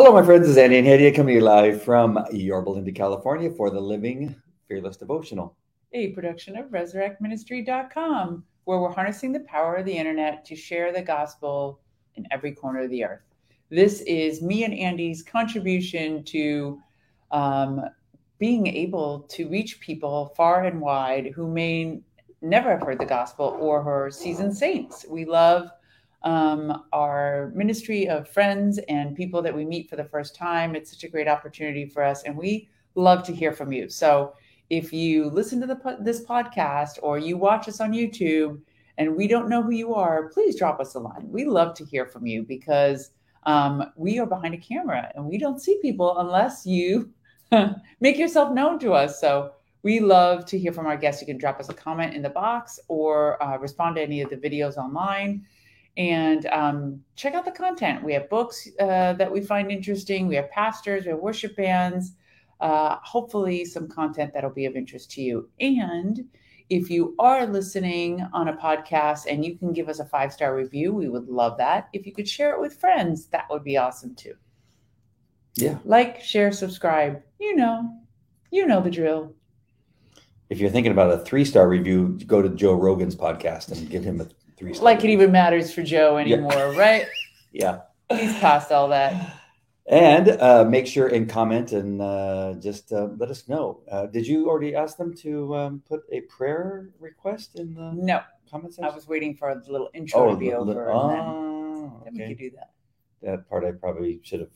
Hello, my friends. It's Andy and Hedieh coming to you live from Yorba Linda, California for the Living Fearless Devotional. a production of resurrectministry.com, where we're harnessing the power of the internet to share the gospel in every corner of the earth. This is me and Andy's contribution to um, being able to reach people far and wide who may never have heard the gospel or are seasoned saints. We love um, our ministry of friends and people that we meet for the first time. It's such a great opportunity for us, and we love to hear from you. So if you listen to the, this podcast or you watch us on YouTube and we don't know who you are, please drop us a line. We love to hear from you because um, we are behind a camera and we don't see people unless you make yourself known to us. So we love to hear from our guests. You can drop us a comment in the box or uh, respond to any of the videos online and um, check out the content. We have books uh, that we find interesting. We have pastors, we have worship bands, uh, hopefully, some content that'll be of interest to you. And if you are listening on a podcast and you can give us a five star review, we would love that. If you could share it with friends, that would be awesome too. Yeah. Like, share, subscribe. You know, you know the drill. If you're thinking about a three star review, go to Joe Rogan's podcast and give him a three star. Like it even matters for Joe anymore, yeah. right? Yeah. He's past all that. And uh, make sure and comment and uh, just uh, let us know. Uh, did you already ask them to um, put a prayer request in the no comment section? I was waiting for the little intro oh, to be over. Oh, and then, then okay. we could do that. That part I probably should have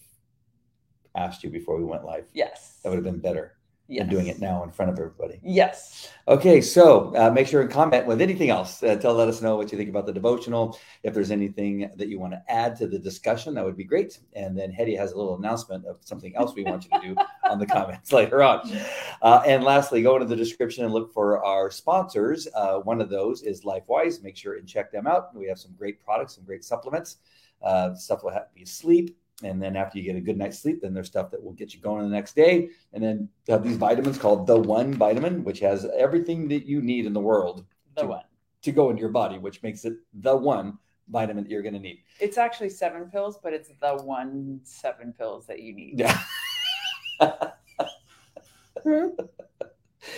asked you before we went live. Yes. That would have been better yes. and doing it now in front of everybody. Yes. Okay, so uh, make sure and comment with anything else. Uh, tell let us know what you think about the devotional. If there's anything that you want to add to the discussion, that would be great. And then Hetty has a little announcement of something else we want you to do on the comments later on. Uh, and lastly, go into the description and look for our sponsors. Uh, one of those is LifeWise. Make sure and check them out. We have some great products, some great supplements. Uh, stuff will help you sleep, and then after you get a good night's sleep, then there's stuff that will get you going the next day. And then have these vitamins called the One Vitamin, which has everything that you need in the world the to, one. to go into your body, which makes it the one vitamin that you're going to need. It's actually seven pills, but it's the one seven pills that you need. Yeah.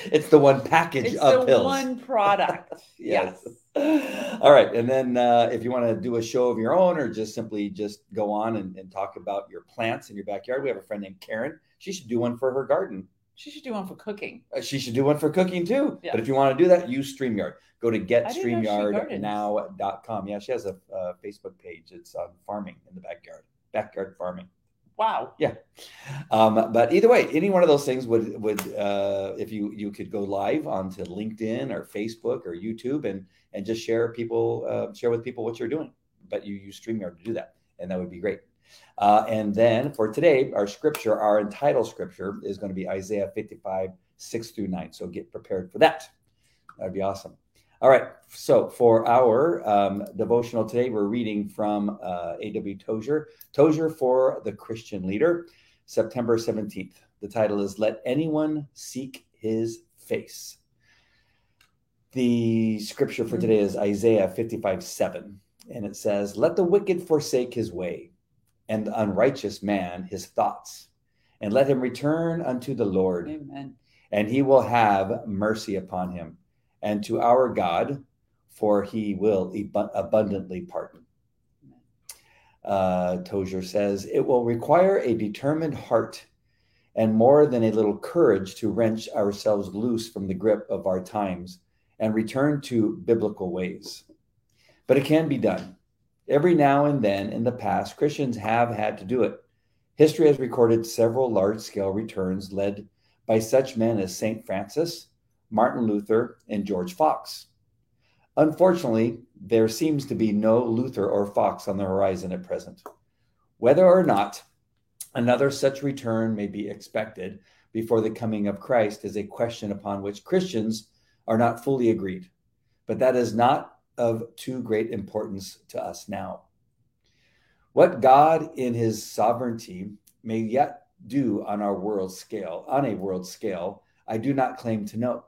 it's the one package it's of the pills. one product. yes. yes. All right. And then uh, if you want to do a show of your own or just simply just go on and, and, talk about your plants in your backyard, we have a friend named Karen. She should do one for her garden. She should do one for cooking. Uh, she should do one for cooking too. Yeah. But if you want to do that, use StreamYard. Go to getstreamyardnow.com. Yeah, she has a, a Facebook page. It's on farming in the backyard, backyard farming. Wow. Yeah. Um, but either way, any one of those things would would uh, if you you could go live onto LinkedIn or Facebook or YouTube and and just share people uh, share with people what you're doing. But you use StreamYard to do that, and that would be great. Uh, and then for today, our scripture, our entitled scripture is going to be Isaiah 55, 6 through 9. So get prepared for that. That'd be awesome. All right. So for our um, devotional today, we're reading from uh, A.W. Tozer, Tozer for the Christian Leader, September 17th. The title is Let Anyone Seek His Face. The scripture for today is Isaiah 55, 7. And it says, Let the wicked forsake his way, and the unrighteous man his thoughts, and let him return unto the Lord. Amen. And he will have mercy upon him and to our God, for he will abundantly pardon. Uh, Tozer says, it will require a determined heart and more than a little courage to wrench ourselves loose from the grip of our times and return to biblical ways. But it can be done. Every now and then in the past, Christians have had to do it. History has recorded several large scale returns led by such men as St. Francis, Martin Luther, and George Fox. Unfortunately, there seems to be no Luther or Fox on the horizon at present. Whether or not another such return may be expected before the coming of Christ is a question upon which Christians are not fully agreed, but that is not of too great importance to us now. What God in his sovereignty may yet do on our world scale, on a world scale, I do not claim to know.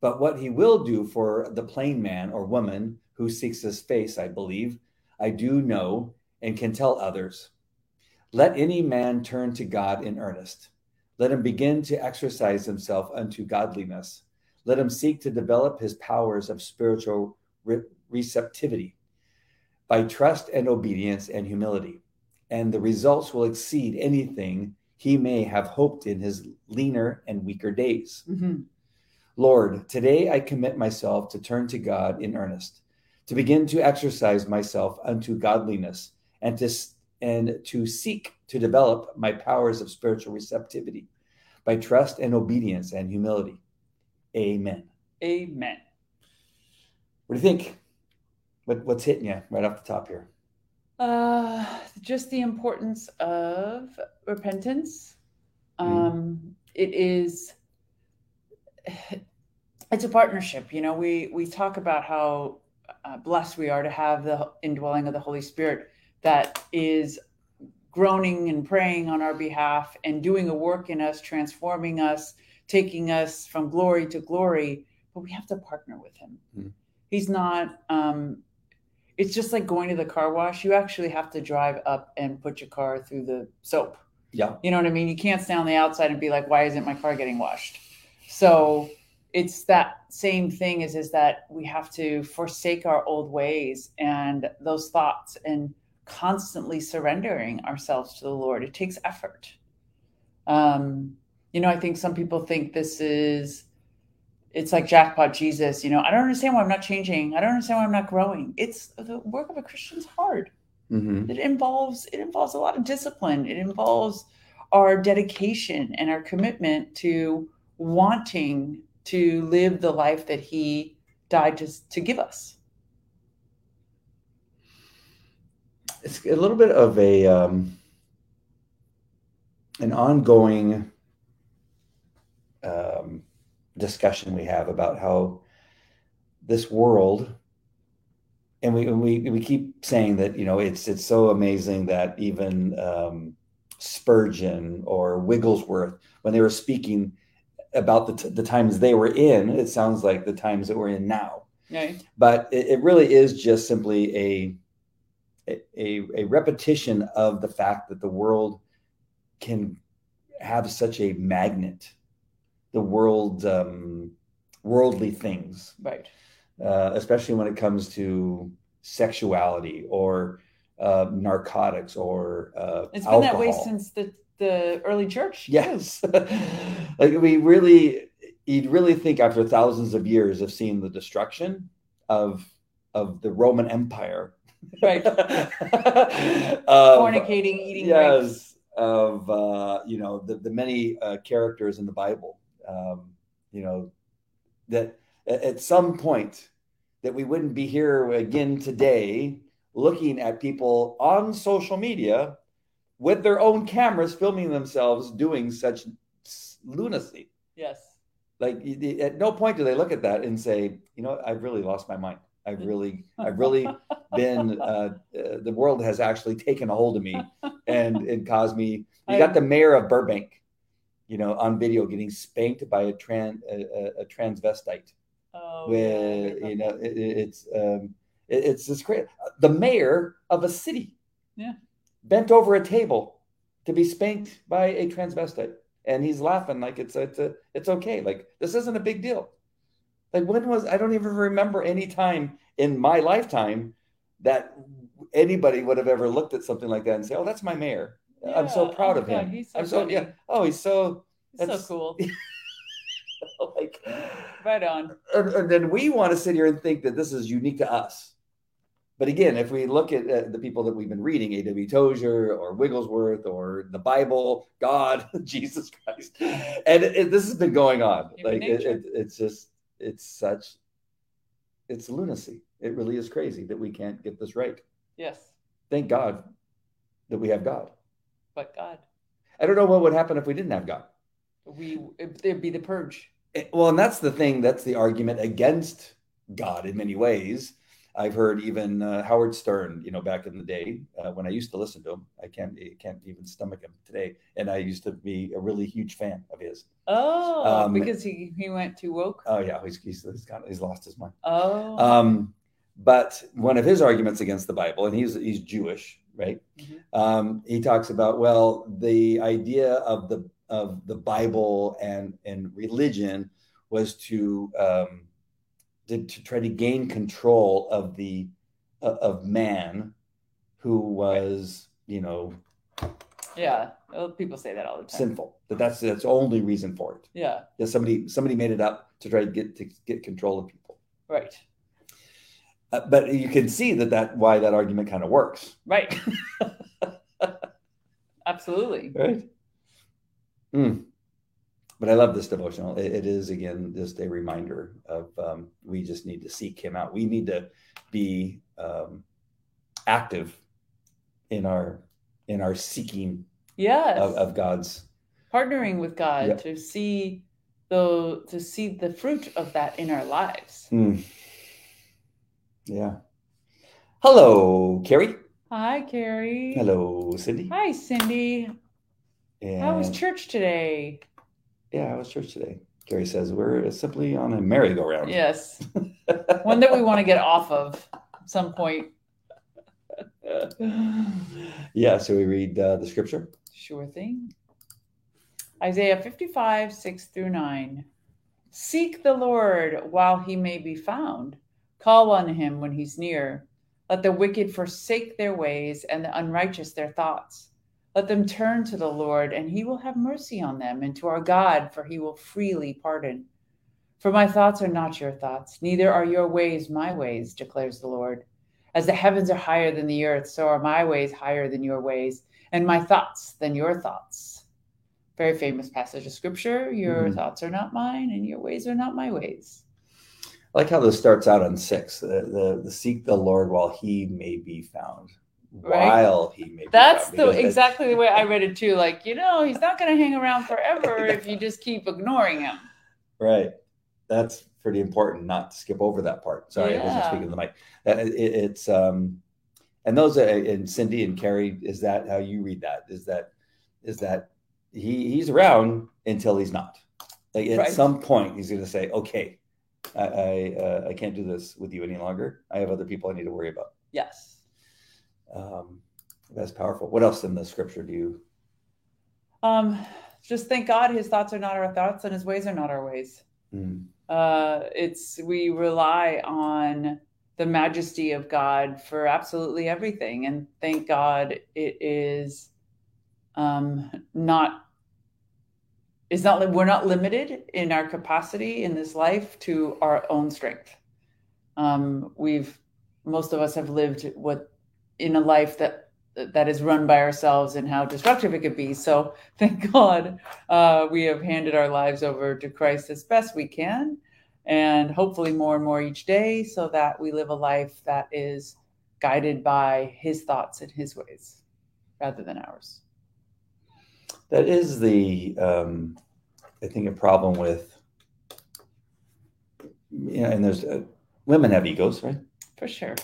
But what he will do for the plain man or woman who seeks his face, I believe, I do know and can tell others. Let any man turn to God in earnest. Let him begin to exercise himself unto godliness. Let him seek to develop his powers of spiritual re- receptivity by trust and obedience and humility. And the results will exceed anything he may have hoped in his leaner and weaker days. Mhm. Lord, today I commit myself to turn to God in earnest, to begin to exercise myself unto godliness, and to and to seek to develop my powers of spiritual receptivity by trust and obedience and humility. Amen. Amen. What do you think? What, what's hitting you right off the top here? Uh, just the importance of repentance. Mm. Um, it is. It's a partnership. You know, we we talk about how uh, blessed we are to have the indwelling of the Holy Spirit that is groaning and praying on our behalf and doing a work in us, transforming us, taking us from glory to glory. But we have to partner with Him. Mhm. He's not. Um, it's just like going to the car wash. You actually have to drive up and put your car through the soap. Yeah. You know what I mean? You can't stand on the outside and be like, why isn't my car getting washed? So it's that same thing is is that we have to forsake our old ways and those thoughts and constantly surrendering ourselves to the Lord. It takes effort. Um, you know, I think some people think this is it's like jackpot Jesus, you know, I don't understand why I'm not changing. I don't understand why I'm not growing. It's the work of a Christian's hard Mm-hmm. it involves it involves a lot of discipline it involves our dedication and our commitment to wanting to live the life that he died to, to give us. It's a little bit of a um, an ongoing um, discussion we have about how this world and we we we keep saying that you know it's it's so amazing that even um, Spurgeon or Wigglesworth when they were speaking about the, t- the times they were in it sounds like the times that we're in now. Right. But it, it really is just simply a, a a repetition of the fact that the world can have such a magnet. The world um, worldly things. Right. Uh, especially when it comes to sexuality or uh, narcotics or uh, it's been that way since the the early church. Yes. like we really you'd really think after thousands of years of seeing the destruction of of the Roman Empire. Right. fornicating eating grapes. yes. Of uh, you know, the, the many uh, characters in the Bible. Um, you know, that at at some point that we wouldn't be here again today looking at people on social media with their own cameras filming themselves doing such lunacy. yes Like at no point do they look at that and say, you know, I've really lost my mind. I've really, I've really been. Uh, uh, the world has actually taken a hold of me and it caused me. You got the mayor of Burbank, you know, on video getting spanked by a trans a, a- a transvestite. oh, where yeah. you know it- it's um, it- it's this great. The mayor of a city, Yeah. Bent over a table to be spanked by a transvestite, and he's laughing like it's it's a, it's okay. Like this isn't a big deal. Like when was I don't even remember any time in my lifetime that anybody would have ever looked at something like that and say, "Oh, that's my mayor. I'm so oh proud Oh of God, him. he's so I'm so funny. yeah. Oh, he's so It's so cool like." right on and, and then we want to sit here and think that this is unique to us. But again, if we look at uh, the people that we've been reading, A.W. Tozer or Wigglesworth or the Bible, God, Jesus Christ, and it, it- this has been going on. Human like it, it, it's just, it's such, it's lunacy. It really is crazy that we can't get this right. yes Thank God that we have God. but god I don't know what would happen if we didn't have God. we there'd be the purge Well, and that's the thing. That's the argument against God in many ways. I've heard even uh, Howard Stern, you know, back in the day uh, when I used to listen to him. I can't I can't even stomach him today, and I used to be a really huge fan of his. oh Um, because he he went too woke Oh yeah, he's he's, he's, got, he's lost his mind. oh Um, but one of his arguments against the Bible, and he's he's Jewish, right? Mhm. Um, he talks about well, the idea of the of the Bible and and religion was to um, to, to try to gain control of the uh, of man, who was you know Yeah. Well, people say that all the time. sinful. That that's that's the only reason for it. Yeah. That somebody somebody made it up to try to get to get control of people. Right. Uh, but you can see that that why that argument kind of works, Right. Absolutely. right? Mm. But I love this devotional. It, it is again just a reminder of um, we just need to seek Him out. We need to be um, active in our in our seeking Yes. of, of God's. Partnering with God Yep. to see the to see the fruit of that in our lives. Mm. Yeah. Hello, Carrie. Hi, Carrie. Hello, Cindy. Hi, Cindy. And How was church today? Yeah, I was church today? Gary says we're simply on a merry-go-round. Yes. One that we want to get off of at some point. yeah, so we read uh, the scripture. Sure thing. Isaiah 55, 6 through 9. Seek the Lord while he may be found. Call on him when he's near. Let the wicked forsake their ways and the unrighteous their thoughts. Let them turn to the Lord, and he will have mercy on them, and to our God, for he will freely pardon. For my thoughts are not your thoughts, neither are your ways my ways, declares the Lord. As the heavens are higher than the earth, so are my ways higher than your ways, and my thoughts than your thoughts. Very famous passage of scripture. Your Mhm. thoughts are not mine, and your ways are not my ways. I like how this starts out on six. The, the, the seek the Lord while he may be found. Right. While he may That's the exactly the way I read it too. Like, you know, he's not going to hang around forever if you just keep ignoring him. Right. That's pretty important not to skip over that part. Sorry, I wasn't speaking to the mic. Uh, It, it's um and those are, and Cindy and Carrie, is that how you read that? Is that is that he he's around until he's not. Like at Right. some point he's gonna say, Okay, I I, uh, I can't do this with you any longer. I have other people I need to worry about. Yes. Um that's powerful. What else in the scripture do you Um, just thank God his thoughts are not our thoughts and his ways are not our ways. Mm, uh, it's we rely on the majesty of God for absolutely everything, and thank God it is um, not is not we're not limited in our capacity in this life to our own strength. Um, we've most of us have lived what in a life that that is run by ourselves and how destructive it could be. So thank God uh, we have handed our lives over to Christ as best we can, and hopefully more and more each day, so that we live a life that is guided by His thoughts and His ways rather than ours. That is the, um, I think, a problem with, yeah, and there's uh, women have egos, right? For sure.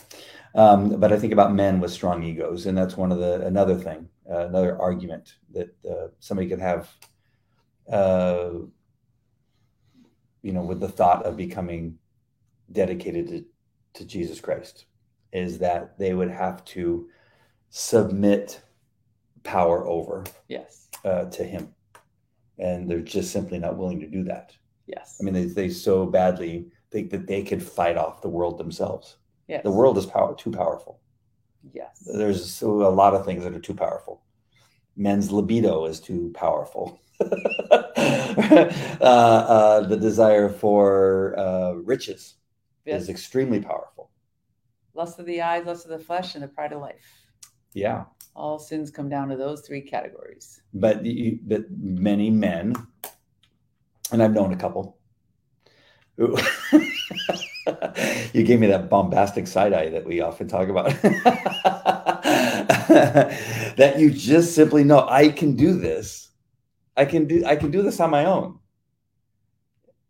Um, but I think about men with strong egos, and that's one of the another thing, uh, another argument that uh, somebody could have, uh, you know, with the thought of becoming dedicated to, to Jesus Christ, is that they would have to submit power over Yes. uh, to him, and they're just simply not willing to do that. Yes. I mean, they, they so badly think that they could fight off the world themselves. Yes. The world is power too powerful. Yes. There's a lot of things that are too powerful. Men's libido is too powerful. uh, uh, the desire for uh, riches Yes. is extremely powerful. Lust of the eyes, lust of the flesh, and the pride of life. Yeah, All sins come down to those three categories. but you, but many men, and I've known a couple. Who you gave me that bombastic side eye that we often talk about. that you just simply know I can do this. I can do I can do this on my own.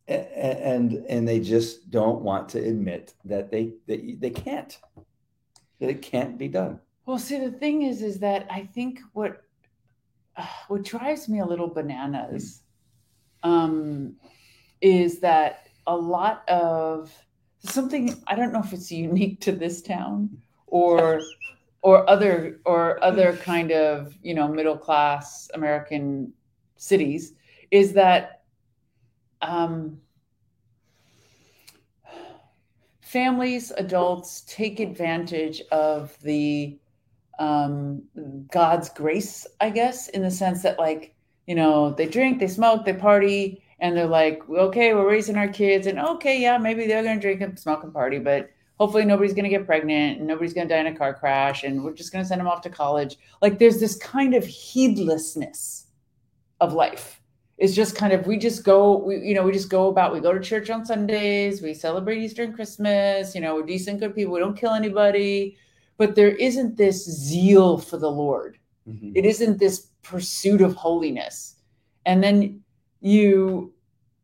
And and they just don't want to admit that they that they can't. That it can't be done. Well, see, the thing is, is that I think what uh, what drives me a little bananas um, is that a lot of something. I don't know if it's unique to this town or or other or other kind of you know middle class American cities is that um, families, adults take advantage of the um, God's grace, I guess, in the sense that like you know they drink, they smoke, they party, and they're like, okay, we're raising our kids, and okay, yeah, maybe they're gonna drink and smoke and party, but hopefully nobody's going to get pregnant and nobody's going to die in a car crash and we're just going to send them off to college. Like there's this kind of heedlessness of life. It's just kind of we just go we you know we just go about we go to church on sundays we celebrate easter and christmas you know we're decent good people we don't kill anybody. But there isn't this zeal for the lord. Mm-hmm. it isn't this pursuit of holiness. And then you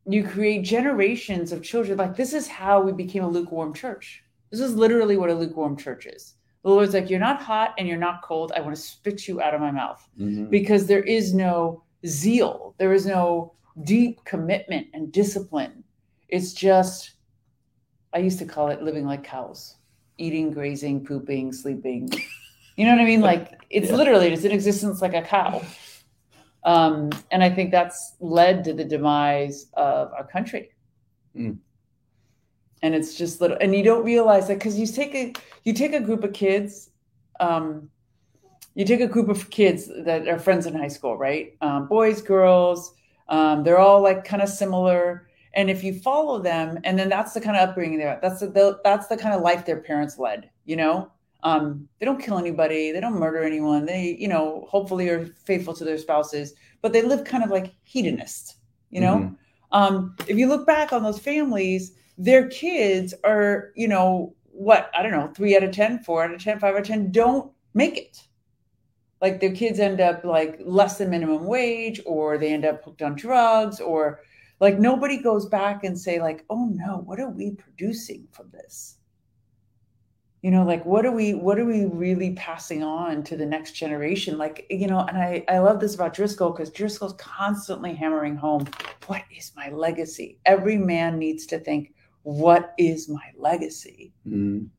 you create generations of children like this is how we became a lukewarm church this is literally what a lukewarm church is. The Lord's like, You're not hot and you're not cold. I want to spit you out of my mouth mm-hmm. because there is no zeal, there is no deep commitment and discipline. It's just, I used to call it living like cows eating, grazing, pooping, sleeping. You know what I mean? Like it's yeah. literally it's an existence like a cow. Um, and I think that's led to the demise of our country. Mm and it's just little and you don't realize that because you take a you take a group of kids um, you take a group of kids that are friends in high school right? Um, boys girls um, they're all like kind of similar. And if you follow them and then that's the kind of upbringing they're that's the that's the kind of life their parents led you know um, they don't kill anybody they don't murder anyone they you know hopefully are faithful to their spouses but they live kind of like hedonists you know mm-hmm. um, if you look back on those families their kids are, you know, what, I don't know, three out of 10, four out of 10, five out of 10 don't make it. Like their kids end up like less than minimum wage, or they end up hooked on drugs, or like nobody goes back and say, like, oh no, what are we producing from this? You know like what are we what are we really passing on to the next generation like you know and i i love this about driscoll because driscoll's constantly hammering home what is my legacy every man needs to think what is my legacy? Mm.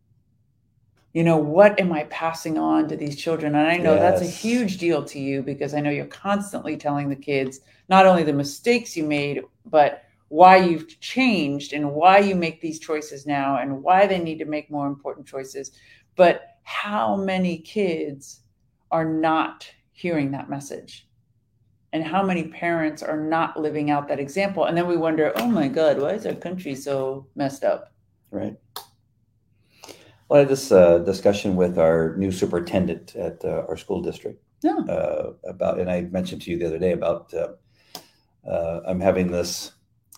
You know, what am I passing on to these children? And I know yes. that's a huge deal to you because I know you're constantly telling the kids not only the mistakes you made, but why you've changed and why you make these choices now and why they need to make more important choices. But how many kids are not hearing that message? and how many parents are not living out that example and then we wonder oh my god why is our country so messed up right well i had this uh, discussion with our new superintendent at uh, our school district yeah. uh, about and i mentioned to you the other day about uh, uh, i'm having this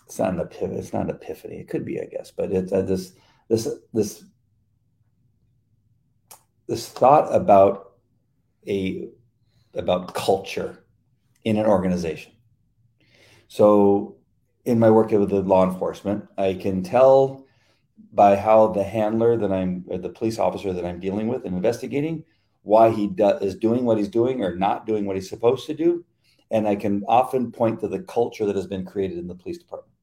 it's not an epiphany it's not an epiphany it could be i guess but it's uh, this this this this thought about a about culture in an organization. So, in my work with the law enforcement, I can tell by how the handler that I'm, or the police officer that I'm dealing with and investigating, why he do, is doing what he's doing or not doing what he's supposed to do. And I can often point to the culture that has been created in the police department.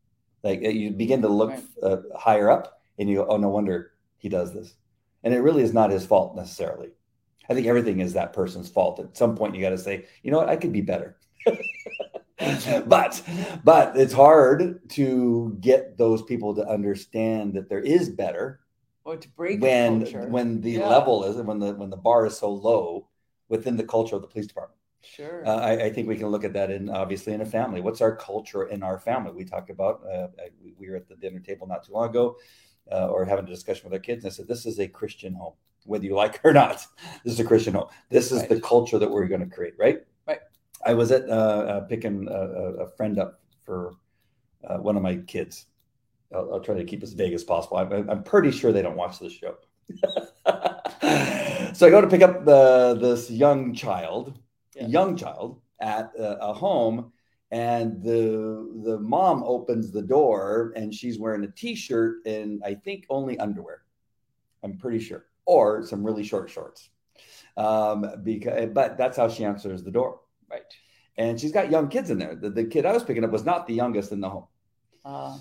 Like you begin to look right. uh, higher up and you go, oh, no wonder he does this. And it really is not his fault necessarily. I think everything is that person's fault. At some point, you got to say, you know what, I could be better. but but it's hard to get those people to understand that there is better or to break when when the yeah. level is when the when the bar is so low within the culture of the police department sure uh, I, I, think we can look at that in obviously in a family what's our culture in our family we talked about uh, we, we, were at the dinner table not too long ago uh, or having a discussion with our kids and i said this is a christian home whether you like it or not this is a christian home this is right. the culture that we're going to create right Right. I was at uh, uh, picking a, a, friend up for uh, one of my kids. I'll, I'll, try to keep as vague as possible. I'm, I'm pretty sure they don't watch this show. so I go to pick up the this young child, yeah. young child at a, a home, and the the mom opens the door and she's wearing a t-shirt and I think only underwear. I'm pretty sure, or some really short shorts. Um, because but that's how she answers the door. Right. And she's got young kids in there. The, the kid I was picking up was not the youngest in the home. Uh,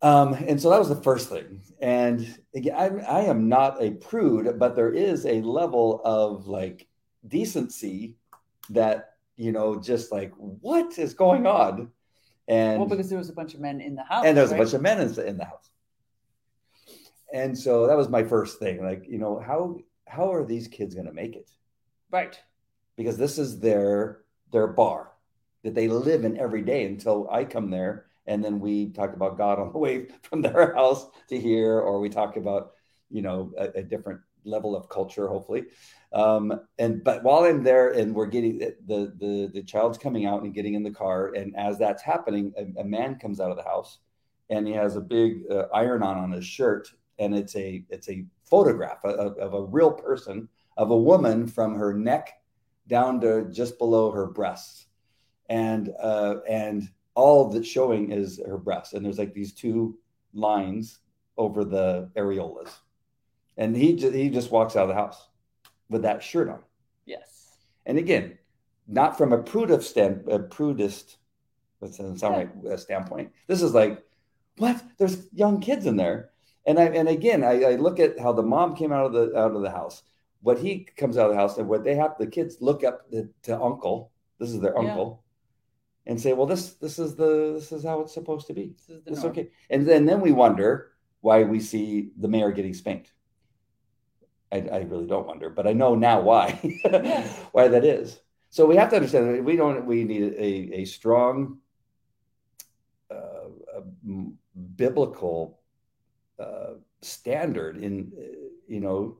Um, and so that was the first thing. And again, I, I am not a prude, but there is a level of like decency that, you know, just like, what is going on? And well, because there was a bunch of men in the house. and there was right? a bunch of men in, in the house. And so that was my first thing. Like, you know, how how are these kids going to make it? right. Because this is their their bar that they live in every day until I come there, and then we talk about God on the way from their house to here, or we talk about you know a, a different level of culture, hopefully. Um, and but while I'm there, and we're getting the the the child's coming out and getting in the car, and as that's happening, a, a man comes out of the house, and he has a big uh, iron on on his shirt, and it's a it's a photograph of, of a real person of a woman from her neck down to just below her breasts, and uh, and all that's showing is her breasts, and there's like these two lines over the areolas, and he just he just walks out of the house with that shirt on, Yes. and again, not from a prudish stand, a prudist, that doesn't sound right standpoint. This is like, what? There's young kids in there, and I and again, I, I look at how the mom came out of the out of the house. What he comes out of the house, and what they have, the kids look up to, to uncle. This is their Yeah. uncle, and say, "Well, this this is the this is how it's supposed to be. This is the It's okay." And then then we wonder why we see the mayor getting spanked. I, I really don't wonder, but I know now why why that is. So we have to understand that we don't. We need a a strong uh, a biblical uh, standard in uh, you know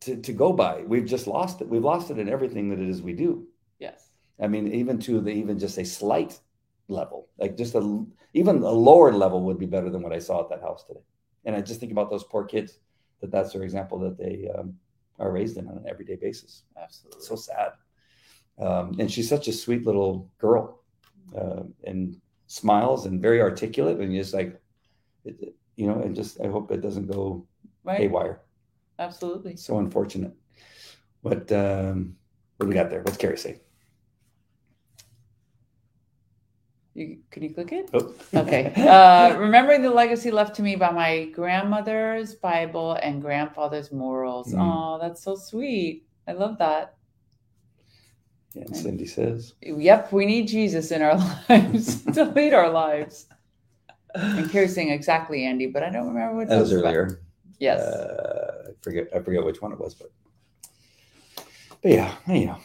to to go by. We've just lost it. We've lost it in everything that it is we do. Yes. I mean, even to the even just a slight level, like just a even a lower level would be better than what I saw at that house today. And I just think about those poor kids that that's their example that they um, are raised in on an everyday basis. Absolutely. So sad. Um, and she's such a sweet little girl, uh, and smiles and very articulate, and just like, it, you know, and just I hope it doesn't go right. haywire. Absolutely. So unfortunate. What um, what do we got there? What's Carrie say? You, can you click it? Oh. Okay. Uh, remembering the legacy left to me by my grandmother's Bible and grandfather's morals. Mm. Oh, that's so sweet. I love that. Yeah, and Cindy says. Yep, we need Jesus in our lives to lead our lives. And Carrie's saying exactly, Andy, but I don't remember what That was about. earlier. Yes. Uh, I forget. I forget which one it was, but but yeah, anyhow,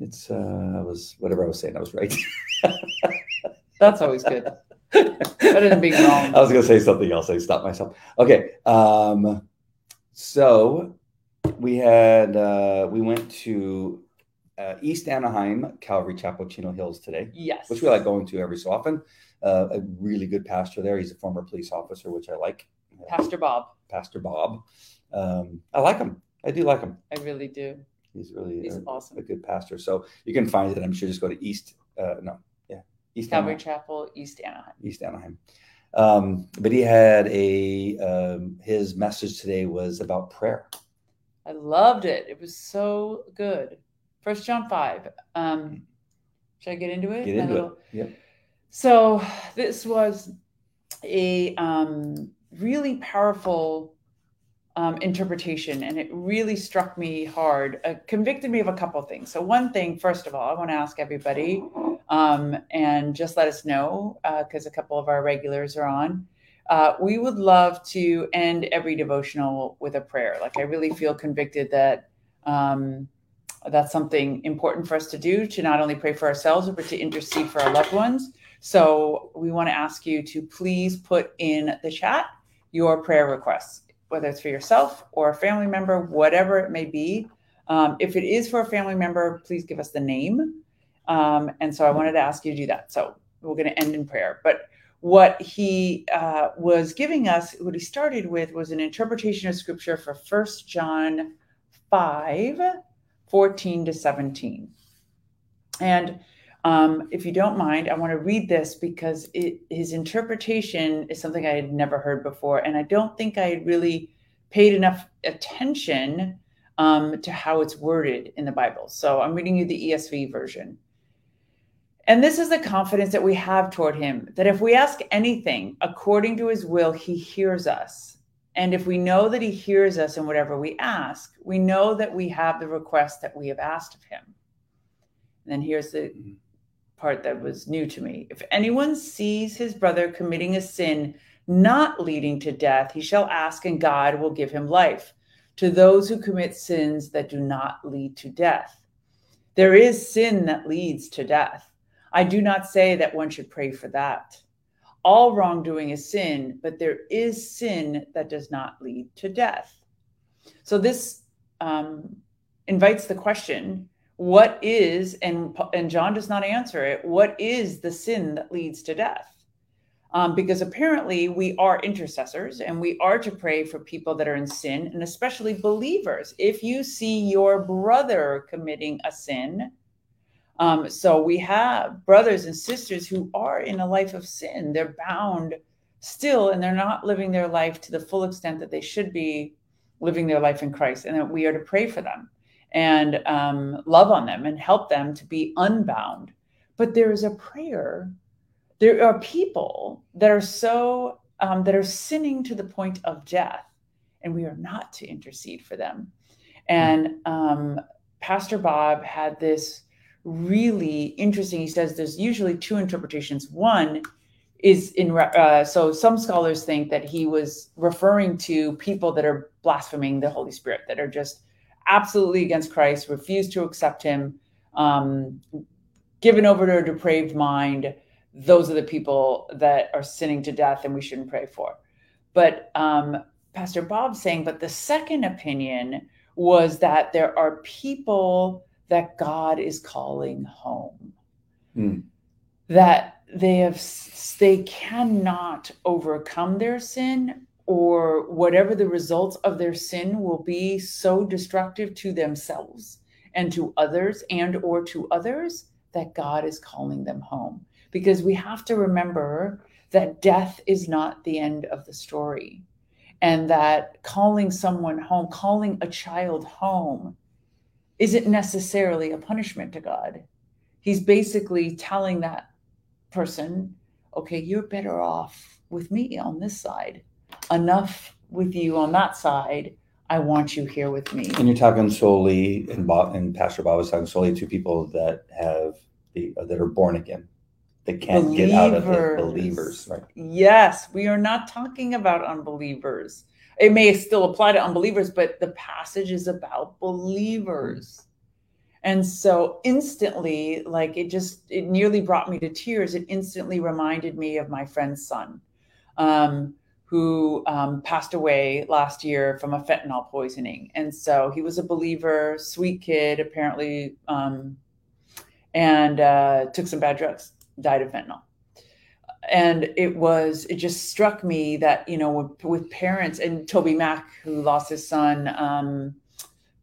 it's uh, I was whatever I was saying. I was right. That's always good. Better than being wrong. I was gonna say something else. I stopped myself. Okay. Um, so we had uh, we went to uh, East Anaheim Calvary Chapel, Chino Hills today, Yes. which we like going to every so often. Uh, a really good pastor there. He's a former police officer, which I like. Pastor Bob. Pastor Bob. Um, I like him. I do like him. I really do. He's really He's a, awesome. a good pastor. So you can find it. I'm sure just go to East. Uh, no, East Calvary Anaheim. Chapel, East Anaheim. East Anaheim. Um, but he had a um, his message today was about prayer. I loved it. It was so good. First John 5. Um, should I get into it? Get into little- it. Yep. So this was a um, really powerful um, interpretation, and it really struck me hard. Uh, convicted me of a couple things. So one thing, first of all, I want to ask everybody, um, and just let us know because a couple of our regulars are on. Uh, we would love to end every devotional with a prayer. Like I really feel convicted that um, that's something important for us to do to not only pray for ourselves but to intercede for our loved ones. So we want to ask you to please put in the chat your prayer requests, whether it's for yourself or a family member, whatever it may be. Um, if it is for a family member, please give us the name. Um, and so I wanted to ask you to do that. So we're going to end in prayer. But what he uh, was giving us, what he started with, was an interpretation of scripture for First John 5 14 to 17. And um, if you don't mind, I want to read this because it, his interpretation is something I had never heard before. And I don't think I had really paid enough attention um, to how it's worded in the Bible. So I'm reading you the ESV version. And this is the confidence that we have toward him that if we ask anything according to his will, he hears us. And if we know that he hears us in whatever we ask, we know that we have the request that we have asked of him. And then here's the mm-hmm. part that was new to me. If anyone sees his brother committing a sin not leading to death, he shall ask, and God will give him life. To those who commit sins that do not lead to death, there is sin that leads to death I do not say that one should pray for that. All wrongdoing is sin, but there is sin that does not lead to death. So this um, invites the question what is, and, and John does not answer it, what is the sin that leads to death? Um, because apparently we are intercessors and we are to pray for people that are in sin and especially believers. If you see your brother committing a sin, um, so we have brothers and sisters who are in a life of sin. They're bound still, and they're not living their life to the full extent that they should be living their life in Christ. And that we are to pray for them and um, love on them and help them to be unbound. But there is a prayer. There are people that are so um, that are sinning to the point of death, and we are not to intercede for them. And um, Pastor Bob had this really interesting. He says there's usually two interpretations. One is in uh, so some scholars think that he was referring to people that are blaspheming the Holy Spirit, that are just absolutely against Christ, refuse to accept Him, um, given over to a depraved mind. Those are the people that are sinning to death, and we shouldn't pray for. But um, Pastor Bob saying, but the second opinion was that there are people that God is calling home. Mm. That they have they cannot overcome their sin or whatever the results of their sin will be so destructive to themselves and to others and or to others that God is calling them home because we have to remember that death is not the end of the story and that calling someone home calling a child home isn't necessarily a punishment to God. He's basically telling that person, okay, you're better off with me on this side. Enough with you on that side. I want you here with me. And you're talking solely, and, Bob, and Pastor Bob was talking solely to people that have the uh, that are born again. that can't believers. get out of it. Believers, right? Yes, we are not talking about unbelievers it may still apply to unbelievers, but the passage is about believers. And so instantly, like it just, it nearly brought me to tears. It instantly reminded me of my friend's son, um, who um, passed away last year from a fentanyl poisoning. And so he was a believer, sweet kid, apparently, um, and uh, took some bad drugs, died of fentanyl and it was it just struck me that you know with, with parents and TobyMac who lost his son um,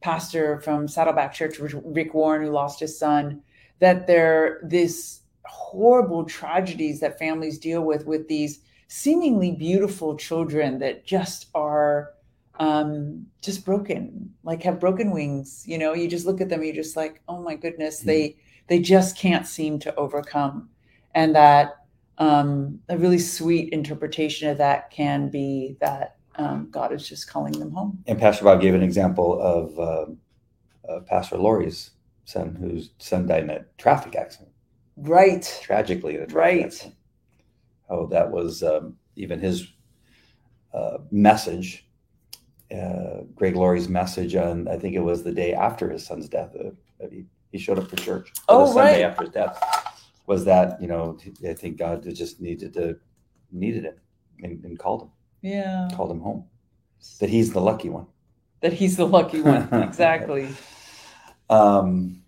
pastor from saddleback church rick warren who lost his son that there this horrible tragedies that families deal with with these seemingly beautiful children that just are um, just broken like have broken wings you know you just look at them you're just like oh my goodness mm-hmm. they they just can't seem to overcome and that um, a really sweet interpretation of that can be that um, God is just calling them home. And Pastor Bob gave an example of uh, uh, Pastor Laurie's son, whose son died in a traffic accident. Right. Tragically, in a traffic right. Accident. Oh, that was um, even his uh, message. Uh, Greg Laurie's message on, I think it was the day after his son's death. Uh, he, he showed up for church. Oh, the Sunday after his death was that you know I think God just needed to needed it and, and called him. Yeah, called him home. That he's the lucky one. That he's the lucky one. exactly. Um,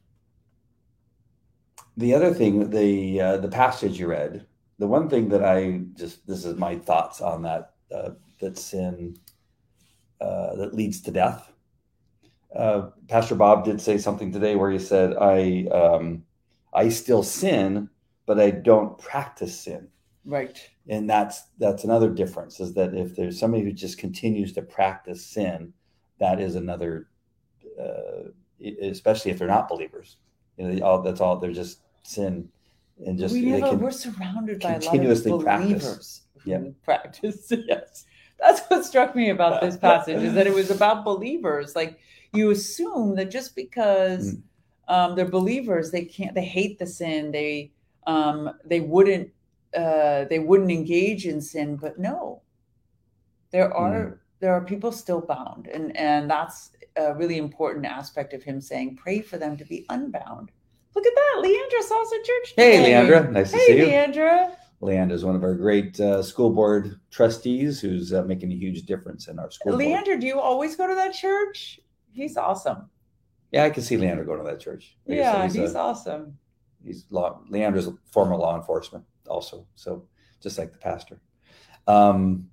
the other thing, the uh, the passage you read, the one thing that I just this is my thoughts on that uh, that sin uh, that leads to death. Uh, Pastor Bob did say something today where he said, "I um, I still sin, but I don't practice sin. Right. And that's that's another difference is that if there's somebody who just continues to practice sin, that is another, uh, especially if they're not believers. You know, they, all that's all they're just sin and just we they never, we're surrounded by a lot continuously of practice. believers Yep. who practice. Yes, that's what struck me about this passage is that it was about believers. Like you assume that just because Mm. Um, they're believers, they can't. They hate the sin. They um, they wouldn't uh, they wouldn't engage in sin. But no, there are there are people still bound, and and that's a really important aspect of him saying, "Pray for them to be unbound." Look at that, Leandra saw us at church. Hey. Leandra, nice to see you. Leandra. Leandra is one of our great uh, school board trustees who's uh, making a huge difference in our school board. Leandra, do you always go to that church? He's awesome. Yeah, I can see Leandra going to that church. Like yeah, he's, he's uh, awesome. he's law. Leandra's a former law enforcement also, so just like the pastor. Um,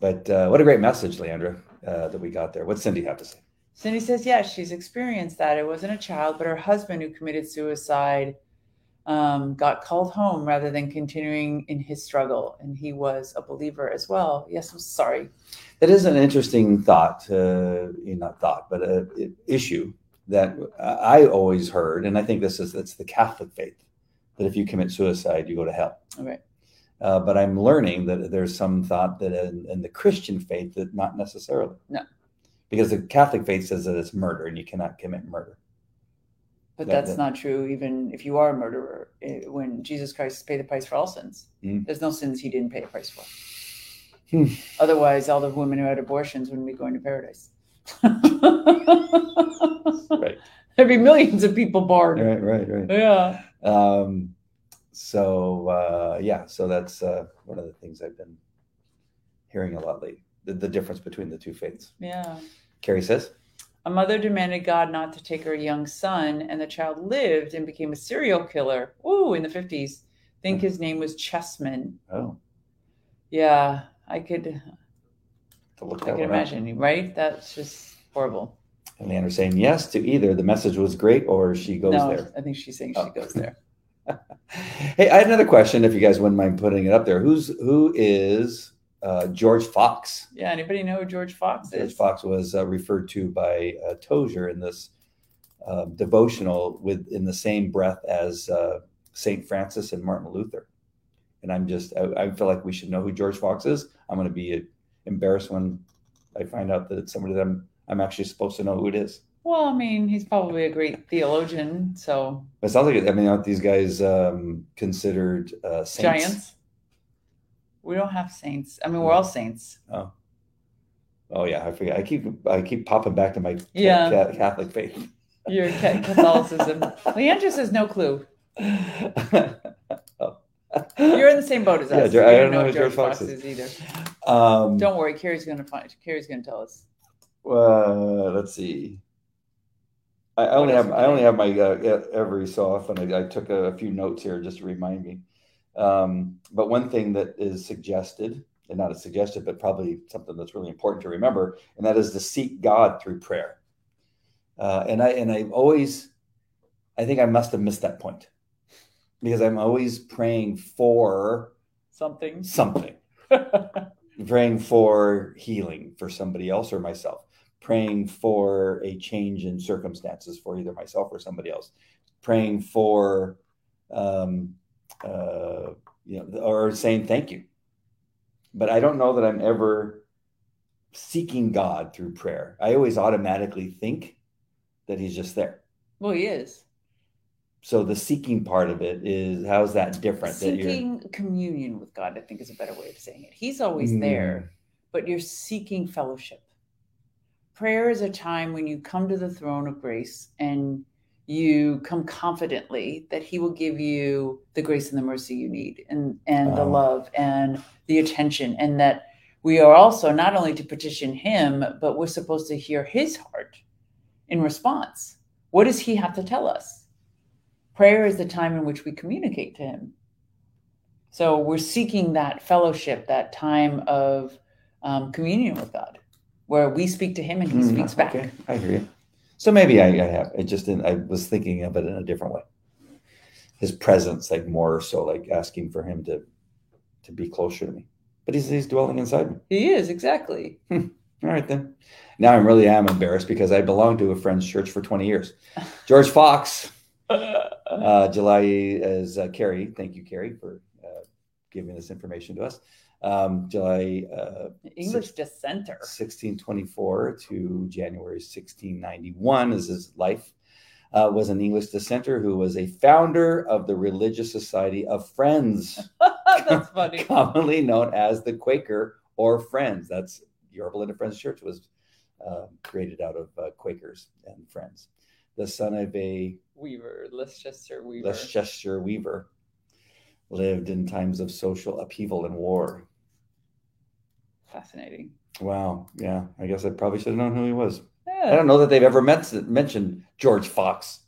but uh, what a great message, Leandra, uh, that we got there. What's Cindy have to say? Cindy says, yes, she's experienced that. It wasn't a child, but her husband who committed suicide um, got called home rather than continuing in his struggle. And he was a believer as well. Yes, I'm sorry. That is an interesting thought, uh, not thought, but a, a issue that I always heard, and I think this is it's the Catholic faith that if you commit suicide, you go to hell. All right. Uh, but I'm learning that there's some thought that in, in the Christian faith that not necessarily. No. Because the Catholic faith says that it's murder and you cannot commit murder. But That- that's that- not true, even if you are a murderer. eh, When Jesus Christ paid the price for all sins, Mm. there's no sins he didn't pay a price for. Hmm. Otherwise, all the women who had abortions wouldn't be going to paradise. Right. There'd be millions of people barred. Right, right, right. Yeah. Um, so uh, yeah, so that's uh, one of the things I've been hearing a lot lately. The, the difference between the two faiths. Yeah. Carrie says, A mother demanded God not to take her young son, and the child lived and became a serial killer. Ooh, in the 50s. think his name was Chessman. "Oh, Yeah, I could to look I can one up." imagine, right? That's just horrible. And Leandra's saying yes to either. The message was great, or she goes no, there. I think she's saying she Oh. goes there. hey, I had another question. If you guys wouldn't mind putting it up there, who's who is uh, George Fox? Yeah, anybody know who George Fox George is? Fox was uh, referred to by uh, Tozer in this uh, devotional with in the same breath as uh, Saint Francis and Martin Luther. And I'm just I, I feel like we should know who George Fox is. I'm going to be uh, embarrassed when I find out that it's somebody that I'm I'm actually supposed to know who it is. Well, I mean, he's probably a great theologian, so it sounds like I mean, aren't these guys um, considered uh, saints? giants. We don't have saints. I mean, we're all saints. Oh, oh yeah, I forget. I keep I keep popping back to my Yeah. ca- Catholic faith. Your ca- Catholicism. Leandra says no clue. oh. You're in the same boat as Yeah, us. We I don't don't know who who George George Fox Fox is either. Um, Don't worry, Carrie's gonna find. Carrie's gonna tell us. uh, let's see. I, I only have I only have my uh, every so often. I, I took a, few notes here just to remind me. Um, but one thing that is suggested, and not a suggested, but probably something that's really important to remember, and that is to seek God through prayer. Uh, and I and I've always, I think I must have missed that point because I'm always praying for Something. something praying for healing for somebody else or myself praying for a change in circumstances for either myself or somebody else praying for um uh you know or saying thank you but i don't know that i'm ever seeking god through prayer i always automatically think that he's just there well, he is so the seeking part of it is how's that different that you're seeking communion with God. I think is a better way of saying it. He's always Mm. there, but you're seeking fellowship. Prayer is a time when you come to the throne of grace and you come confidently that he will give you the grace and the mercy you need and and the love and the attention and that we are also not only to petition him but we're supposed to hear his heart in response. What does he have to tell us? Prayer is the time in which we communicate to him. So we're seeking that fellowship that time of um, communion with god where we speak to him and he Mm, speaks back. Okay, I hear you. So maybe I, I have. It just didn't. I was thinking of it in a different way. His presence, like more so, like asking for him to to be closer to me. But he's he's dwelling inside me. he is exactly All right then. Now I really am embarrassed because I belonged to a friend's church for twenty years. George Fox Uh, July is uh, Carrie. Thank you, Carrie, for uh, giving this information to us. Um, July uh, English dissenter. 1624 to January 1691 is his life. Uh, was an English dissenter who was a founder of the Religious Society of Friends, That's funny. commonly known as the Quaker or Friends. That's Yorba Linda Friends Church was uh, created out of uh, Quakers and Friends. The son of a Weaver, Leicester Weaver. Leicester weaver, lived in times of social upheaval and war. Fascinating. Wow. Yeah. I guess I probably should have known who he was. I don't know that they've ever met, mentioned George Fox,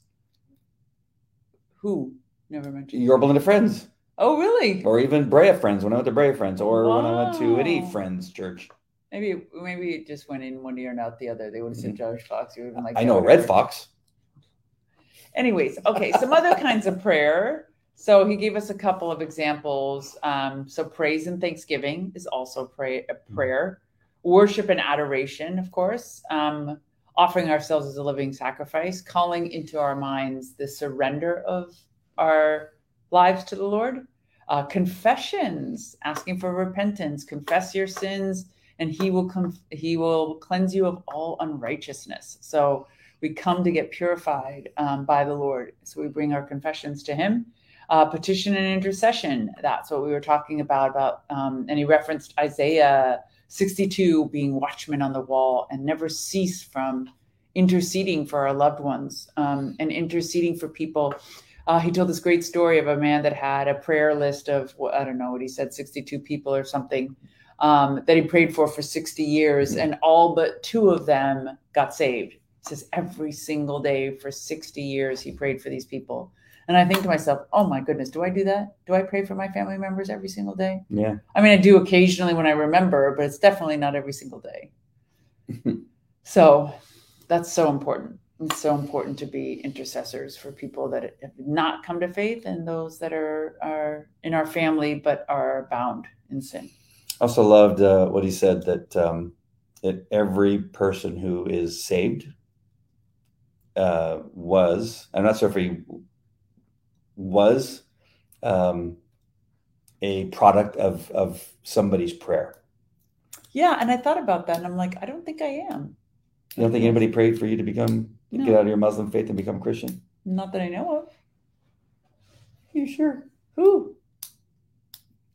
Who? Never mentioned. Yorba Linda Friends, Oh, really? or even Brea Friends when I went to Brea Friends, or when I went to Wow. Friends Church. Maybe maybe it just went in one ear and out the other. They would have said George Fox. You would have been like, Mm-hmm. I know. Red Fox. Anyways, okay, some other kinds of prayer. So he gave us a couple of examples. Um, so praise and thanksgiving is also pray, a prayer. Worship and adoration, of course. Um, offering ourselves as a living sacrifice, calling into our minds the surrender of our lives to the Lord. Uh, confessions, asking for repentance. Confess your sins, and He will com- He will cleanse you of all unrighteousness. So we come to get purified um, by the Lord. So we bring our confessions to Him. Uh, petition and intercession. That's what we were talking about. About um, and he referenced Isaiah 62 being watchmen on the wall and never cease from interceding for our loved ones um, and interceding for people. Uh, he told this great story of a man that had a prayer list of well, I don't know what he said, 62 people or something um, that he prayed for for 60 years, and all but two of them got saved. He says every single day for 60 years he prayed for these people. And I think to myself, oh my goodness, do I do that? Do I pray for my family members every single day? Yeah. I mean, I do occasionally when I remember, but it's definitely not every single day. so that's so important. It's so important to be intercessors for people that have not come to faith and those that are are in our family but are bound in sin. Also loved uh, what he said that um, that every person who is saved uh, was. I'm not sure if he was um, a product of of somebody's prayer. Yeah, and I thought about that and I'm like, I don't think I am. You don't think anybody prayed for you to become No. get out of your Muslim faith and become Christian? Not that I know of. You sure? Who?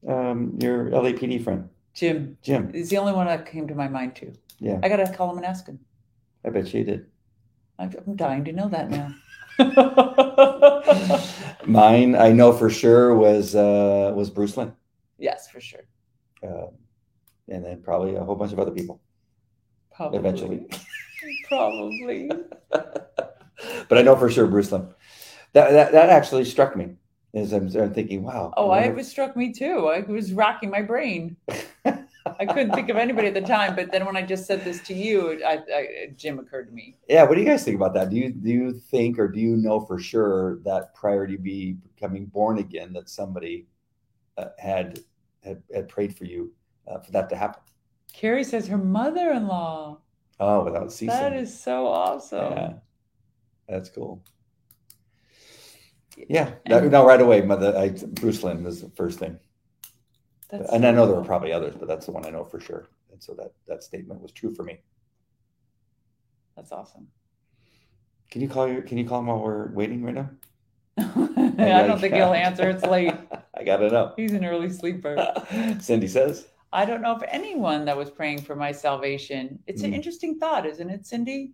Um, your LAPD friend, Jim. Jim. He's the only one that came to my mind too. Yeah. I gotta call him and ask him. I bet you did. I'm I'm dying to know that now. Mine, I know for sure, was uh, was Bruce Lynn, yes, for sure. uh, and then probably a whole bunch of other people. Probably. Eventually. Probably. but I know for sure Bruce Lynn. That that, that actually struck me as I'm, I'm thinking, wow. Oh, I, it was struck me too. I was racking my brain. I couldn't think of anybody at the time, but then when I just said this to you, I, I, Jim occurred to me. yeah. What do you guys think about that? Do you do you think or do you know for sure that prior to be becoming born again, that somebody uh, had, had had prayed for you uh, for that to happen? Carrie says her mother-in-law. Oh, without ceasing. That is so awesome. Yeah, that's cool. Yeah, that, And- no, right away, mother. I, Bruce Lynn was the first thing, That's and I know there were probably others, but that's the one I know for sure. And so that that statement was true for me. That's awesome. Can you call your? Can you call him while we're waiting right now? I don't think he'll answer. It's late. I gotta know. He's an early sleeper. Cindy says, I don't know if anyone that was praying for my salvation. It's an Mm. interesting thought, isn't it, Cindy?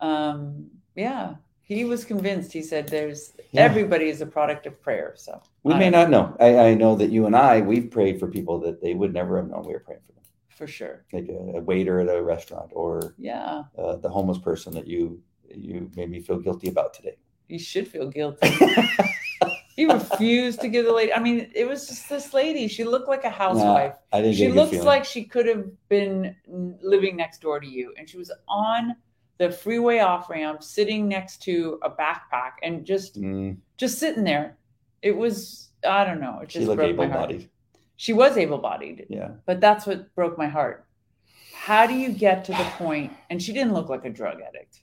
Um, yeah. He was convinced. He said there's Yeah. everybody is a product of prayer. So "We I may don't- know. I, I know that you and I we've prayed for people that they would never have known we were praying for them, for sure. like a, a waiter at a restaurant or Yeah. uh, the homeless person that you you made me feel guilty about today." You should feel guilty. he refused to give the lady. I mean, it was just this lady. She looked like a housewife. I didn't she looks like she could have been living next door to you and she was on the freeway off ramp sitting next to a backpack and just Mm, just sitting there it was i don't know it she just looked broke my heart able-bodied. she was able-bodied Yeah. but that's what broke my heart how do you get to the point and she didn't look like a drug addict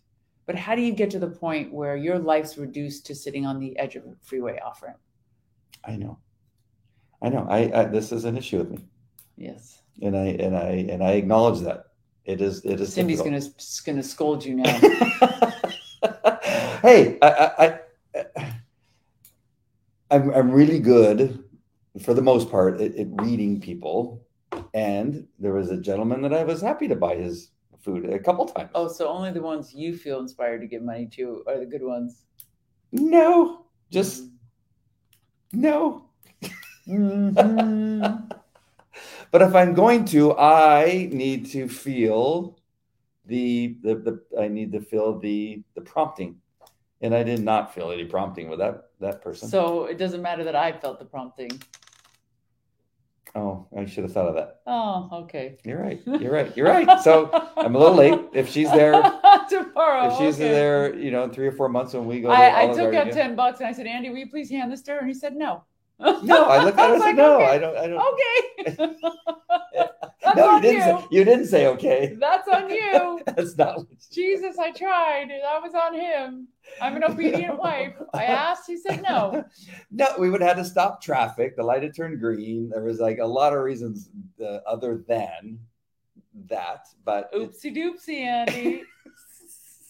But how do you get to the point where your life's reduced to sitting on the edge of a freeway off ramp? I know. I know. I, I this is an issue with me, Yes. and I and I and I acknowledge that it is it is. Cindy's difficult. gonna gonna scold you now. hey, I, I, I, I'm I'm really good for the most part at, at reading people, and there was a gentleman that I was happy to buy his food a couple times. oh, so only the ones you feel inspired to give money to are the good ones. no, just no. Mhm. But if I'm going to, I need to feel the the, the I need to feel the the prompting, and I did not feel any prompting with that that person. so it doesn't matter that I felt the prompting. oh, I should have thought of that. Oh, okay. You're right. You're right. You're right. So I'm a little late. If she's there, tomorrow, if she's okay. there, you know, in three or four months when we go. To I, I took out ten bucks and I said, Andy, will you please hand this to her? And he said no. No, I looked at it said, no, okay. I don't. I don't. Okay. No, you didn't. you. Say, you didn't say okay. That's on you. That's not. what Jesus, I tried. That was on him. I'm an obedient wife. I asked, he said no. No, we would have had to stop traffic. The light had turned green. There was like a lot of reasons uh, other than that, but Oopsie doopsie, Andy.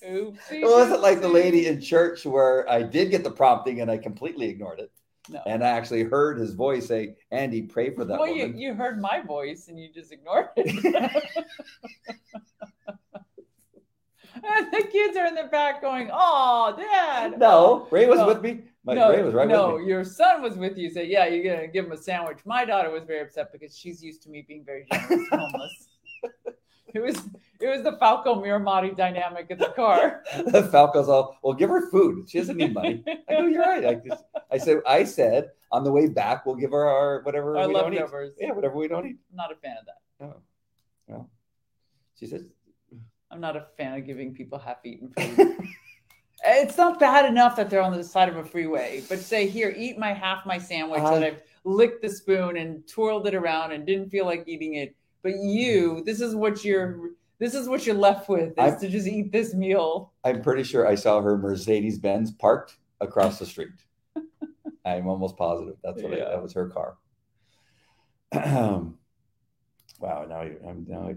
Oopsie. it wasn't like the lady in church where I did get the prompting and I completely ignored it. No. And I actually heard his voice say, Andy, pray for that well, you, woman. you heard my voice and you just ignored it. and the kids are in the back going, "Oh, Dad!" no, Ray was No. with me. My no, Ray was right no, your son was with you. Say, "Yeah, you're gonna give him a sandwich." My daughter was very upset because she's used to me being very generous homeless. it was it was the Falco Miramati dynamic in the car. Falco's all, well, give her food. She doesn't need money. I go, you're right. I, just, I said, I said on the way back, we'll give her our whatever Our we don't eat. Yeah, whatever we don't eat. I'm not a fan of that. Oh, well, she says, I'm not a fan of giving people half-eaten food. it's not bad enough that they're on the side of a freeway, but say, "Here, eat my half my sandwich that I- I've licked the spoon and twirled it around and didn't feel like eating it." But you, this is what you're. This is what you're left with is I'm- to just eat this meal. I'm pretty sure I saw her Mercedes Benz parked across the street. I'm almost positive that's what I, Yeah. that was her car. wow, now I, I'm now I,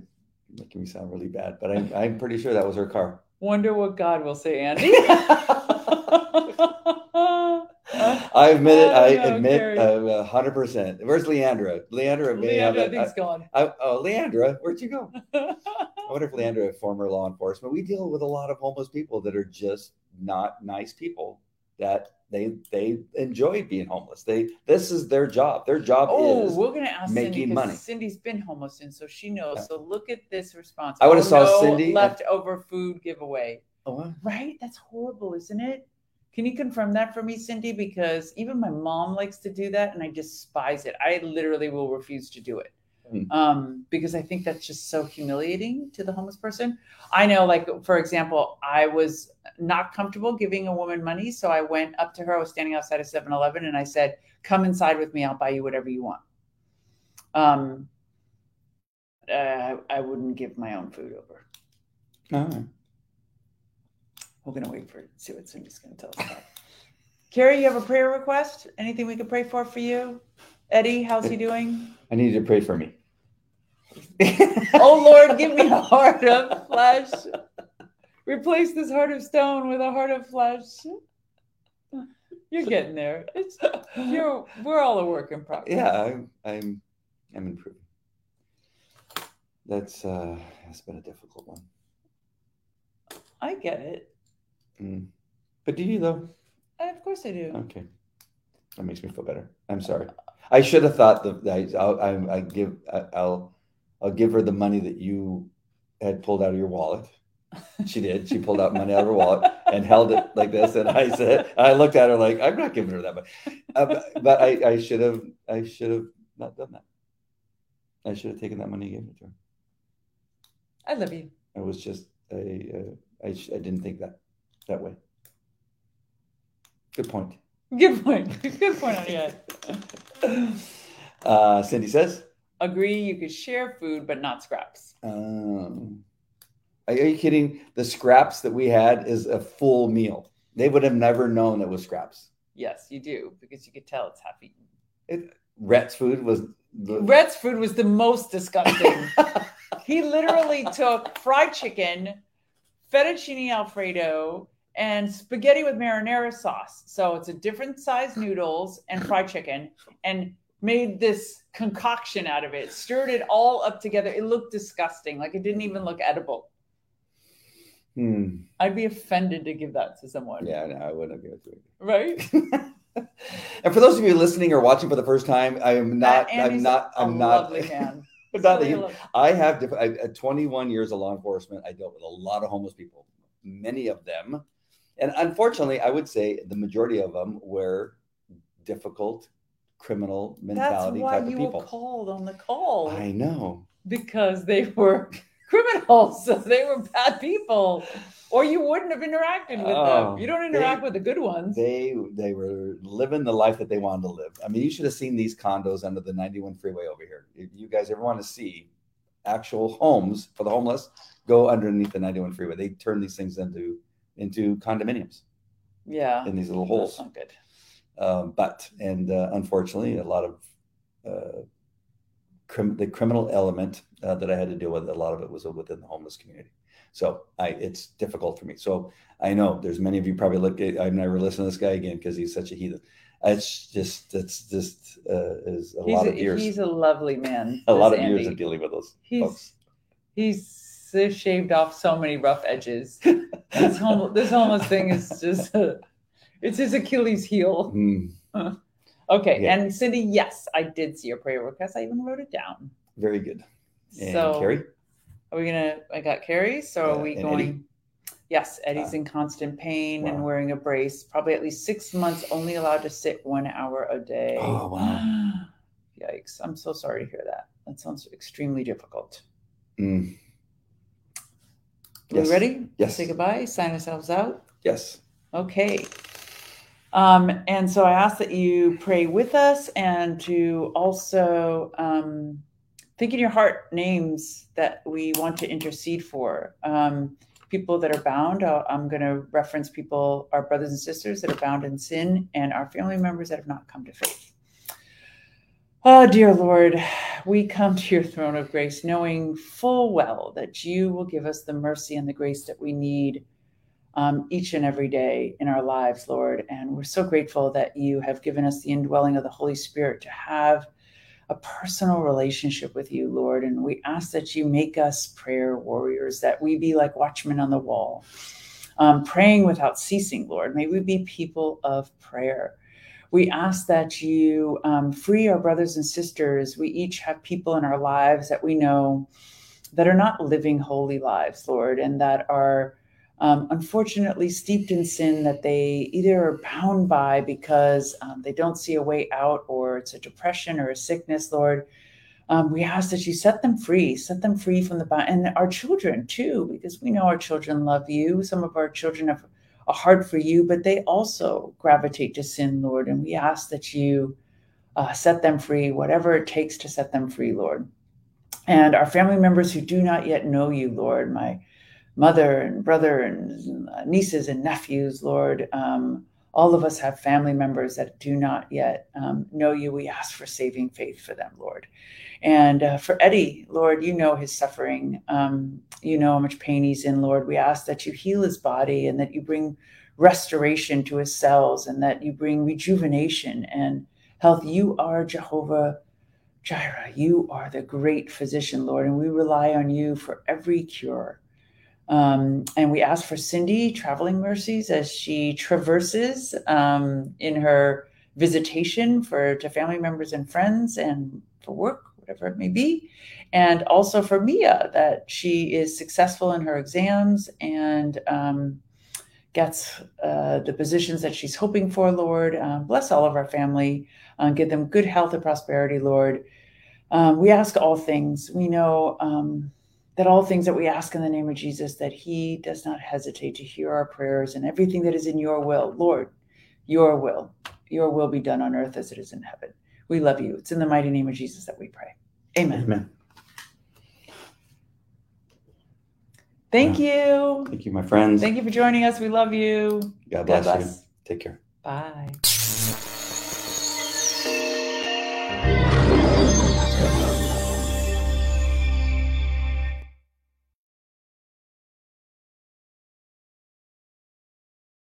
making me sound really bad, but I'm I'm pretty sure that was her car. Wonder what God will say, Andy. I admit it. I Oh, no, admit a hundred percent. Where's Leandra? Leandra may Leandra, I that. think it's gone. I, oh, Leandra, where'd you go? I wonder if Leandra, former law enforcement, we deal with a lot of homeless people that are just not nice people. That they they enjoy being homeless. They this is their job. Their job Oh, is. we're gonna ask Cindy money. Cindy's been homeless, and so she knows. Yeah. So look at this response. I would've Oh, saw no, Cindy leftover food giveaway. Oh. Right? That's horrible, isn't it? Can you confirm that for me, Cindy? Because even my mom likes to do that, and I despise it. I literally will refuse to do it Hmm. um, because I think that's just so humiliating to the homeless person. I know, like for example, I was not comfortable giving a woman money, so I went up to her. I was standing outside of 7-Eleven, and I said, "Come inside with me. I'll buy you whatever you want." Um, uh, I wouldn't give my own food over. All right. We're gonna wait for it. See what Cindy's gonna tell us about. Carrie, you have a prayer request? Anything we could pray for for you? Eddie, how's he doing? I need you to pray for me. oh Lord, give me a heart of flesh. Replace this heart of stone with a heart of flesh. You're getting there. It's you're we're all a work in progress. yeah, I'm I'm I'm improving. That's uh that's been a difficult one. I get it. Mm. But do you though? Of course I do. Okay, that makes me feel better. I'm sorry. I should have thought that I, I'll, I, I give I, I'll I'll give her the money that you had pulled out of your wallet. She did. She pulled out money out of her wallet and held it like this. And I said, I looked at her like, I'm not giving her that money. Uh, but I, I should have I should have not done that. I should have taken that money and given it to her. I love you. I was just I uh, I, sh- I didn't think that that way. Good point. Good point. Good point on your. Uh, Cindy says, Agree you could share food but not scraps. um, Are you kidding? The scraps that we had is a full meal. They would have never known it was scraps. Yes, you do because you could tell it's half eaten. It, Rhett's food was the Rhett's food was the most disgusting. he literally took fried chicken, fettuccine alfredo, and spaghetti with marinara sauce. So it's a different size noodles and fried chicken, and made this concoction out of it, stirred it all up together. It looked disgusting. Like it didn't even look edible. Hmm. I'd be offended to give that to someone. Yeah, no, I wouldn't give it to Right? and for those of you listening or watching for the first time, I am not. I'm not. I'm not. man. I'm not Really a- I have diff- I, at 21 years of law enforcement. I dealt with a lot of homeless people. Many of them, and unfortunately, I would say the majority of them were difficult, criminal That's mentality why type of you people. were called on the call I know. because they were criminals. So they were bad people, or you wouldn't have interacted with Oh, them. You don't interact they- with the good ones. They they were living the life that they wanted to live. I mean, you should have seen these condos under the 91 freeway over here. If you guys ever want to see actual homes for the homeless, go underneath the 91 freeway. They turn these things into into condominiums yeah, in these little that's holes. not good. Um, but and uh, unfortunately, a lot of uh, crim- the criminal element uh, that I had to deal with, a lot of it was within the homeless community. So I, it's difficult for me. So I know there's many of you probably look at. I've never listened to this guy again because he's such a heathen. It's just it's just uh, is a He's lot a, of years, he's a lovely man. a lot of years of dealing with those He's folks. he's so shaved off so many rough edges. this homeless this homeless thing is just it's his Achilles heel. Hmm, Okay, Yeah. and Cindy, yes, I did see your prayer request. I even wrote it down. very good. And so Carrie, are we gonna? I got Carrie. So Yeah, are we going? Eddie? Yes, Eddie's Ah. in constant pain and wearing a brace. Probably at least six months. Only allowed to sit one hour a day. Oh, wow. Yikes! I'm so sorry to hear that. That sounds extremely difficult. Mm, Yes. we ready? Yes. Say goodbye. Sign ourselves out. yes. Okay. Um, and so I ask that you pray with us and to also um, think in your heart names that we want to intercede for. Um, people that are bound, uh, I'm going to reference people, our brothers and sisters that are bound in sin, and our family members that have not come to faith. Oh, dear Lord, we come to your throne of grace knowing full well that you will give us the mercy and the grace that we need um, each and every day in our lives, Lord. And we're so grateful that you have given us the indwelling of the Holy Spirit to have a personal relationship with you, Lord. And we ask that you make us prayer warriors, that we be like watchmen on the wall, um, praying without ceasing, Lord. May we be people of prayer. We ask that you um, free our brothers and sisters. We each have people in our lives that we know that are not living holy lives, Lord, and that are um, unfortunately steeped in sin that they either are bound by because um, they don't see a way out or it's a depression or a sickness, Lord. Um, we ask that you set them free, set them free from the bind, and our children too, because we know our children love you. Some of our children have a heart for you, but they also gravitate to sin, Lord. And we ask that you uh, set them free, whatever it takes to set them free, Lord. And our family members who do not yet know you, Lord, my mother and brother and nieces and nephews, Lord. Um, all of us have family members that do not yet um, know you. We ask for saving faith for them, Lord. And uh, for Eddie, Lord, you know his suffering. Um, you know how much pain he's in, Lord. We ask that you heal his body and that you bring restoration to his cells and that you bring rejuvenation and health. You are Jehovah Jireh. You are the great physician, Lord, and we rely on you for every cure. Um, and we ask for Cindy traveling mercies as she traverses um, in her visitation for to family members and friends and for work, whatever it may be. And also for Mia that she is successful in her exams and um, gets uh, the positions that she's hoping for, Lord. Um, bless all of our family, uh, give them good health and prosperity, Lord. Um, we ask all things. We know um, that all things that we ask in the name of Jesus, that He does not hesitate to hear our prayers and everything that is in your will. Lord, your will, your will be done on earth as it is in heaven. We love you. It's in the mighty name of Jesus that we pray. Amen. Amen. Thank you. Thank you, my friends. Thank you for joining us. We love you. God God bless, you. Take care. Bye.